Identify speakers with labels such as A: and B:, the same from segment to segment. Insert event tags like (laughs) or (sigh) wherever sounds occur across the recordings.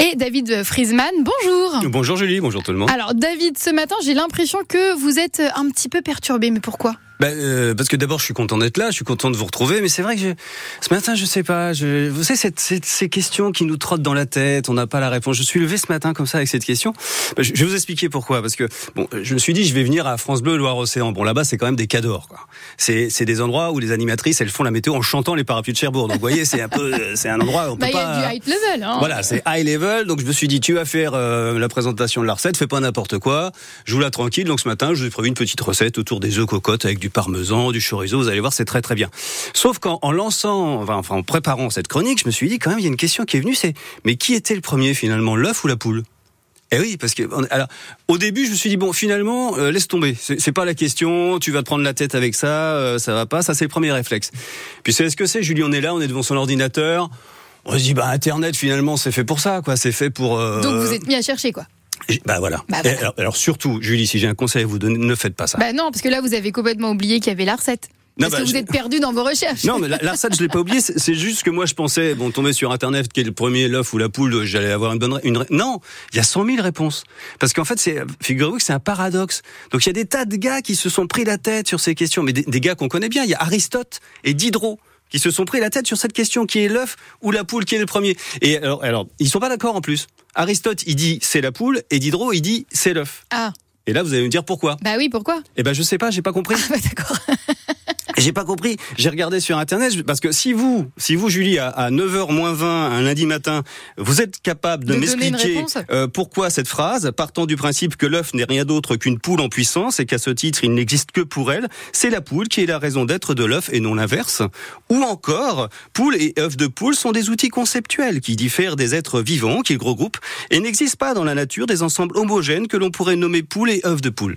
A: et David Friesman. Bonjour.
B: Bonjour Julie, bonjour tout le monde.
A: Alors David, ce matin, j'ai l'impression que vous êtes un petit peu perturbé, mais pourquoi?
B: Ben, euh, parce que d'abord, je suis content d'être là, je suis content de vous retrouver, mais c'est vrai que je, ce matin, je sais pas, je, vous savez, cette, cette, ces questions qui nous trottent dans la tête, on n'a pas la réponse. Je suis levé ce matin comme ça avec cette question. Ben, je, vais vous expliquer pourquoi, parce que bon, je me suis dit, je vais venir à France Bleu, Loire-Océan. Bon, là-bas, c'est quand même des cadors, quoi. C'est, c'est des endroits où les animatrices, elles font la météo en chantant les parapluies de Cherbourg. Donc, vous voyez, c'est un peu, c'est un endroit où on peut
A: bah,
B: pas.
A: Y a du high level, hein.
B: Voilà, c'est high level. Donc, je me suis dit, tu vas faire euh, la présentation de la recette, fais pas n'importe quoi. Joue la tranquille. Donc, ce matin, je vous ai prévu une petite recette autour des œufs cocottes avec du parmesan, du chorizo. Vous allez voir, c'est très très bien. Sauf qu'en en lançant, enfin en préparant cette chronique, je me suis dit quand même, il y a une question qui est venue, c'est mais qui était le premier finalement, l'œuf ou la poule? Eh oui, parce que alors au début, je me suis dit bon, finalement, euh, laisse tomber. C'est pas la question. Tu vas te prendre la tête avec ça, euh, ça va pas. Ça, c'est le premier réflexe. Puis c'est ce que c'est. Julie, on est là, on est devant son ordinateur. On se dit bah Internet, finalement, c'est fait pour ça, quoi. C'est fait pour.
A: Euh... Donc vous êtes mis à chercher, quoi.
B: Bah voilà. Bah alors, alors, surtout, Julie, si j'ai un conseil à vous donner, ne faites pas ça.
A: Bah non, parce que là, vous avez complètement oublié qu'il y avait la recette. Parce que bah, vous êtes perdu dans vos recherches.
B: Non, mais la, la recette, je l'ai pas oublié. C'est juste que moi, je pensais, bon, tomber sur Internet, qui est le premier, l'œuf ou la poule, j'allais avoir une bonne. Une... Non, il y a 100 000 réponses. Parce qu'en fait, c'est, figurez-vous que c'est un paradoxe. Donc, il y a des tas de gars qui se sont pris la tête sur ces questions, mais des, des gars qu'on connaît bien. Il y a Aristote et Diderot qui se sont pris la tête sur cette question qui est l'œuf ou la poule qui est le premier. Et alors, alors ils sont pas d'accord en plus. Aristote, il dit c'est la poule, et Diderot, il dit c'est l'œuf.
A: Ah.
B: Et là, vous allez me dire pourquoi
A: Bah oui, pourquoi?
B: Eh ben, je sais pas, j'ai pas compris.
A: Ah, bah, d'accord. (laughs)
B: J'ai pas compris. J'ai regardé sur internet parce que si vous, si vous Julie à, 9h moins 20 un lundi matin, vous êtes capable de, m'expliquer euh, pourquoi cette phrase, partant du principe que l'œuf n'est rien d'autre qu'une poule en puissance et qu'à ce titre il n'existe que pour elle, c'est la poule qui est la raison d'être de l'œuf et non l'inverse. Ou encore, poule et œuf de poule sont des outils conceptuels qui diffèrent des êtres vivants qu'ils regroupent et n'existent pas dans la nature des ensembles homogènes que l'on pourrait nommer poule et œuf de poule.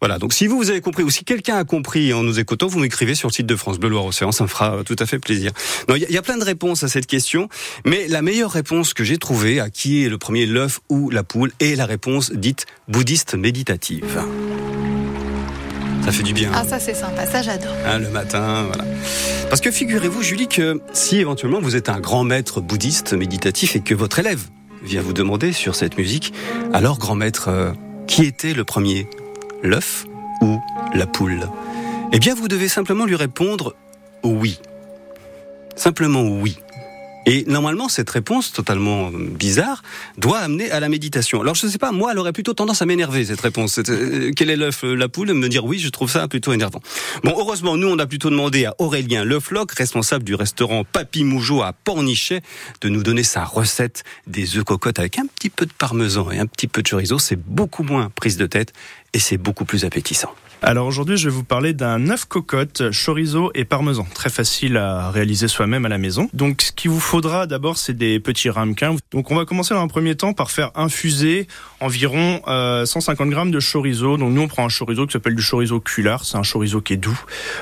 B: Voilà, donc si vous, vous avez compris, ou si quelqu'un a compris en nous écoutant, vous m'écrivez sur le site de France Bleu Loire-Océan, ça me fera euh, tout à fait plaisir. Il y, y, a plein de réponses à cette question, mais la meilleure réponse que j'ai trouvée à qui est le premier, l'œuf ou la poule, est la réponse dite bouddhiste méditative. Ça fait du bien.
A: Ah, ça c'est sympa, ça j'adore.
B: Hein, le matin, voilà. Parce que figurez-vous, Julie, que si éventuellement vous êtes un grand maître bouddhiste méditatif et que votre élève vient vous demander sur cette musique, alors grand maître, euh, qui était le premier l'œuf ou la poule? Eh bien, vous devez simplement lui répondre oui. Simplement oui. Et normalement, cette réponse totalement bizarre doit amener à la méditation. Alors je ne sais pas, moi, elle aurait plutôt tendance à m'énerver cette réponse. Euh, quel est l'œuf, euh, la poule? Me dire oui, je trouve ça plutôt énervant. Bon, heureusement, nous, on a plutôt demandé à Aurélien Lefloc, responsable du restaurant Papy Mougeot à Pornichet, de nous donner sa recette des œufs cocottes avec un petit peu de parmesan et un petit peu de chorizo. C'est beaucoup moins prise de tête et c'est beaucoup plus appétissant.
C: Alors aujourd'hui, je vais vous parler d'un œuf cocotte, chorizo et parmesan. Très facile à réaliser soi-même à la maison. Donc ce qu'il vous faudra d'abord, c'est des petits ramequins. Donc on va commencer dans un premier temps par faire infuser environ euh, 150 grammes de chorizo. Donc nous, on prend un chorizo qui s'appelle du chorizo cular. C'est un chorizo qui est doux.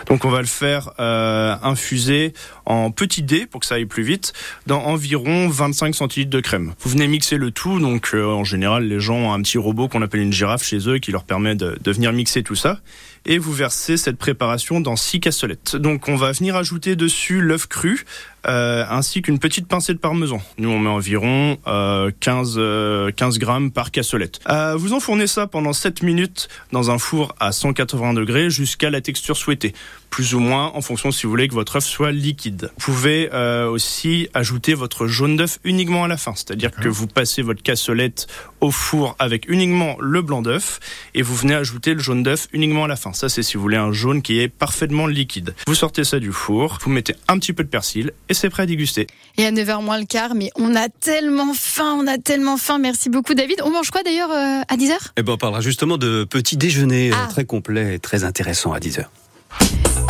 C: Donc on va le faire euh, infuser en petits dés pour que ça aille plus vite dans environ 25 centilitres de crème. Vous venez mixer le tout. Donc euh, en général, les gens ont un petit robot qu'on appelle une girafe chez eux qui leur permet de, de venir mixer tout ça et vous versez cette préparation dans six cassolettes. Donc on va venir ajouter dessus l'œuf cru euh, ainsi qu'une petite pincée de parmesan. Nous on met environ euh, 15, 15 euh, grammes par cassolette. Euh, vous enfournez ça pendant 7 minutes dans un four à 180 degrés jusqu'à la texture souhaitée plus ou moins en fonction si vous voulez que votre œuf soit liquide. Vous pouvez euh, aussi ajouter votre jaune d'œuf uniquement à la fin, c'est-à-dire que vous passez votre cassolette au four avec uniquement le blanc d'œuf et vous venez ajouter le jaune d'œuf uniquement à la fin. Ça c'est si vous voulez un jaune qui est parfaitement liquide. Vous sortez ça du four, vous mettez un petit peu de persil et c'est prêt à déguster.
A: Et à 9h moins le quart, mais on a tellement faim, on a tellement faim. Merci beaucoup David. On mange quoi d'ailleurs euh, à 10h
B: Eh ben on parlera justement de petit déjeuner euh, ah. très complet et très intéressant à 10h.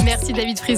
A: Merci David Frise.